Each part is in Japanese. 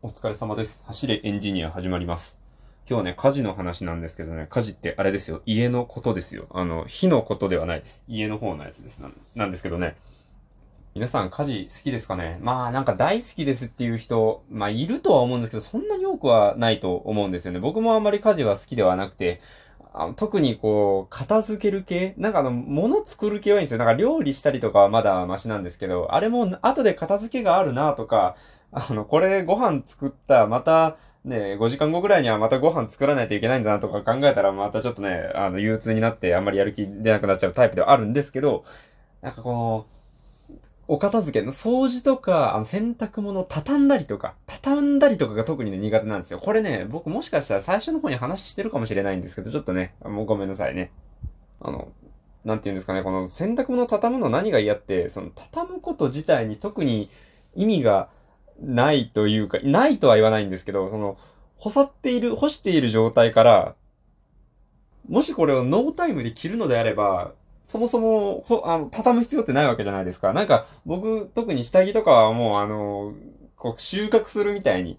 お疲れ様です。走れエンジニア始まります。今日ね、火事の話なんですけどね、火事ってあれですよ。家のことですよ。あの、火のことではないです。家の方のやつです。なんなんですけどね。皆さん火事好きですかね？まあなんか大好きですっていう人、まあいるとは思うんですけど、そんなに多くはないと思うんですよね。僕もあんまり火事は好きではなくて、あの特にこう、片付ける系？なんかあの、物作る系はいいんですよ。なんか料理したりとかはまだマシなんですけど、あれも後で片付けがあるなとか、あの、これご飯作った、また、ね、5時間後ぐらいにはまたご飯作らないといけないんだなとか考えたらまたちょっとね、あの、憂鬱になってあんまりやる気出なくなっちゃうタイプではあるんですけど、なんかこの、お片付けの掃除とか、あの、洗濯物を畳んだりとか、畳んだりとかが特にね、苦手なんですよ。これね、僕もしかしたら最初の方に話してるかもしれないんですけど、ちょっとね、もうごめんなさいね。あの、なんて言うんですかね、この洗濯物を畳むの何が嫌って、その畳むこと自体に特に意味がないというか、ないとは言わないんですけど、その、干さっている、干している状態から、もしこれをノータイムで着るのであれば、そもそも、ほ、あの、畳む必要ってないわけじゃないですか。なんか、僕、特に下着とかはもう、あの、こう、収穫するみたいに、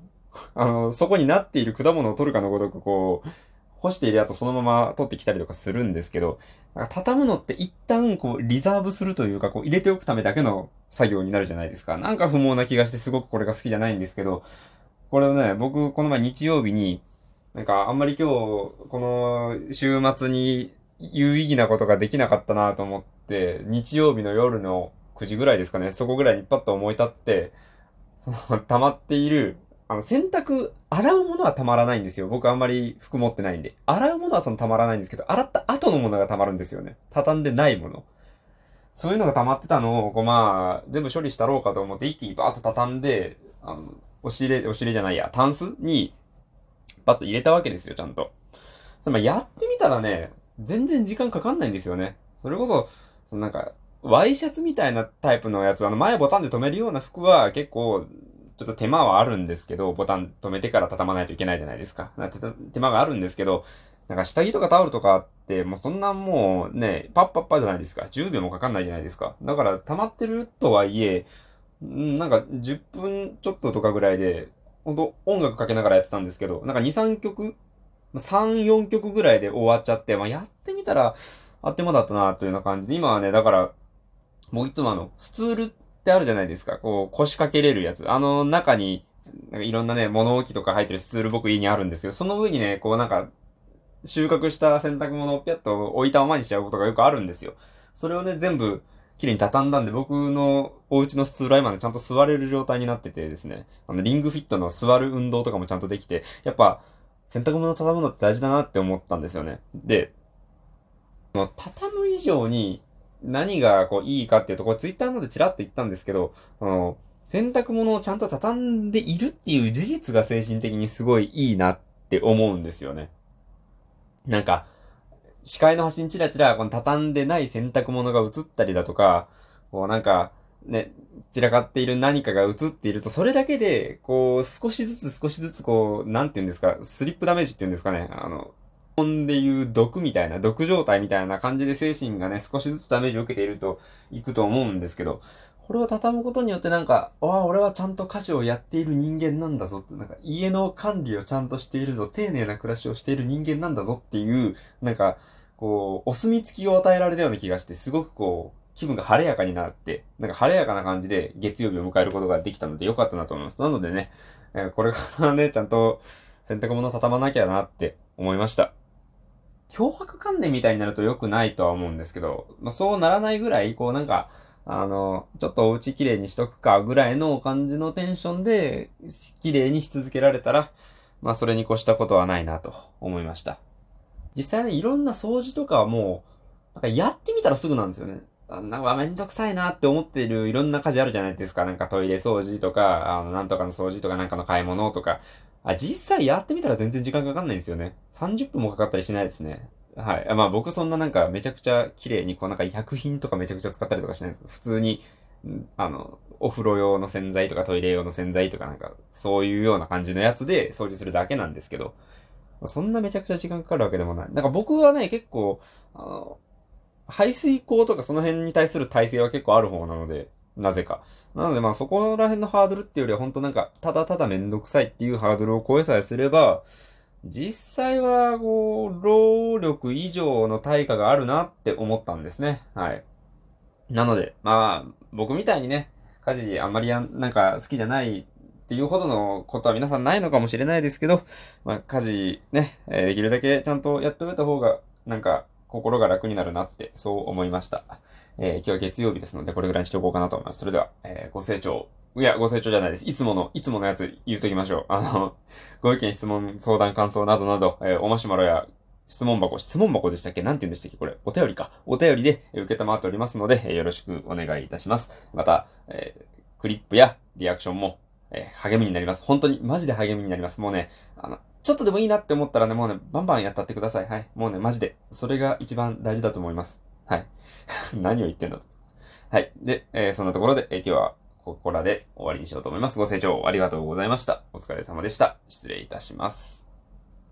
あの、そこになっている果物を取るかのごとく、こう、干しているやつをそのまま取ってきたりとかするんですけど、なんか畳むのって一旦、こう、リザーブするというか、こう、入れておくためだけの作業になるじゃないですか。なんか不毛な気がしてすごくこれが好きじゃないんですけど、これをね、僕、この前日曜日に、なんかあんまり今日、この週末に有意義なことができなかったなと思って、日曜日の夜の9時ぐらいですかね、そこぐらいにパッと思い立って、その、溜まっている、あの、洗濯、洗うものは溜まらないんですよ。僕あんまり服持ってないんで。洗うものはその溜まらないんですけど、洗った後のものが溜まるんですよね。畳んでないもの。そういうのが溜まってたのを、こうまあ、全部処理したろうかと思って一気にバーッと畳んで、あの、押し入れ、押し入れじゃないや、タンスに、バッと入れたわけですよ、ちゃんと。それまあやってみたらね、全然時間かかんないんですよね。それこそ、そのなんか、ワイシャツみたいなタイプのやつ、あの前ボタンで留めるような服は結構、ちょっと手間はあるんですけど、ボタン止めてから畳まないといけないじゃないですか。か手手間があるんですけど、なんか下着とかタオルとかって、もうそんなもうね、パッパッパじゃないですか。10秒もかかんないじゃないですか。だから溜まってるとはいえ、なんか10分ちょっととかぐらいで、ほんと音楽かけながらやってたんですけど、なんか2、3曲、3、4曲ぐらいで終わっちゃって、まあやってみたら、あっという間だったなというような感じで、今はね、だから、もういつもあの、スツールってあるじゃないですか。こう、腰掛けれるやつ。あの中に、なんかいろんなね、物置とか入ってるスツール僕家にあるんですけど、その上にね、こうなんか、収穫した洗濯物をピャッと置いたままにしちゃうことがよくあるんですよ。それをね、全部、綺麗に畳んだんで、僕のお家のスツールは今ね、ちゃんと座れる状態になっててですね、あの、リングフィットの座る運動とかもちゃんとできて、やっぱ、洗濯物畳むのって大事だなって思ったんですよね。で、畳む以上に何がこういいかっていうと、これツイッターのでチラッと言ったんですけど、あの、洗濯物をちゃんと畳んでいるっていう事実が精神的にすごいいいなって思うんですよね。なんか、視界の端にチラチラこの畳んでない洗濯物が映ったりだとか、こうなんか、ね、散らかっている何かが映っていると、それだけで、こう、少しずつ少しずつこう、なんて言うんですか、スリップダメージって言うんですかね、あの、本でいう毒みたいな、毒状態みたいな感じで精神がね、少しずつダメージを受けていると、いくと思うんですけど、これを畳むことによってなんか、ああ、俺はちゃんと家事をやっている人間なんだぞって、なんか家の管理をちゃんとしているぞ、丁寧な暮らしをしている人間なんだぞっていう、なんか、こう、お墨付きを与えられたような気がして、すごくこう、気分が晴れやかになって、なんか晴れやかな感じで月曜日を迎えることができたのでよかったなと思います。なのでね、えこれからね、ちゃんと洗濯物畳まなきゃなって思いました。脅迫観念みたいになると良くないとは思うんですけど、まあ、そうならないぐらい、こうなんか、あの、ちょっとお家綺麗にしとくかぐらいの感じのテンションで、綺麗にし続けられたら、まあそれに越したことはないなと思いました。実際ね、いろんな掃除とかはもう、なんかやってみたらすぐなんですよね。あなんかめんどくさいなって思っているいろんな家事あるじゃないですか。なんかトイレ掃除とか、あの、なんとかの掃除とか、なんかの買い物とか。あ、実際やってみたら全然時間かかんないんですよね。30分もかかったりしないですね。はい。まあ僕そんななんかめちゃくちゃ綺麗にこうなんか医薬品とかめちゃくちゃ使ったりとかしないんです普通に、あの、お風呂用の洗剤とかトイレ用の洗剤とかなんか、そういうような感じのやつで掃除するだけなんですけど、そんなめちゃくちゃ時間かかるわけでもない。なんか僕はね、結構、あの、排水口とかその辺に対する耐性は結構ある方なので、なぜか。なのでまあそこら辺のハードルっていうよりは本当なんか、ただただめんどくさいっていうハードルを超えさえすれば、実際は、こう、労力以上の対価があるなって思ったんですね。はい。なので、まあ、僕みたいにね、家事あんまりやん、なんか好きじゃないっていうほどのことは皆さんないのかもしれないですけど、まあ、家事ね、えー、できるだけちゃんとやっておいた方が、なんか、心が楽になるなって、そう思いました。えー、今日は月曜日ですので、これぐらいにしておこうかなと思います。それでは、えー、ご清聴。いや、ご清聴じゃないです。いつもの、いつものやつ言うときましょう。あの、ご意見、質問、相談、感想などなど、えー、おマシュマロや質問箱、質問箱でしたっけ？なんて言うんでしたっけこれ、お便りか。お便りで受けたまっておりますので、よろしくお願いいたします。また、えー、クリップやリアクションもえー、励みになります。本当に、マジで励みになります。もうね、あの、ちょっとでもいいなって思ったらね、もうね、バンバンやったってください。はい。もうね、マジで。それが一番大事だと思います。はい。何を言ってんだと。はい。で、えー、そんなところで、えー、今日はここらで終わりにしようと思います。ご清聴ありがとうございました。お疲れ様でした。失礼いたします。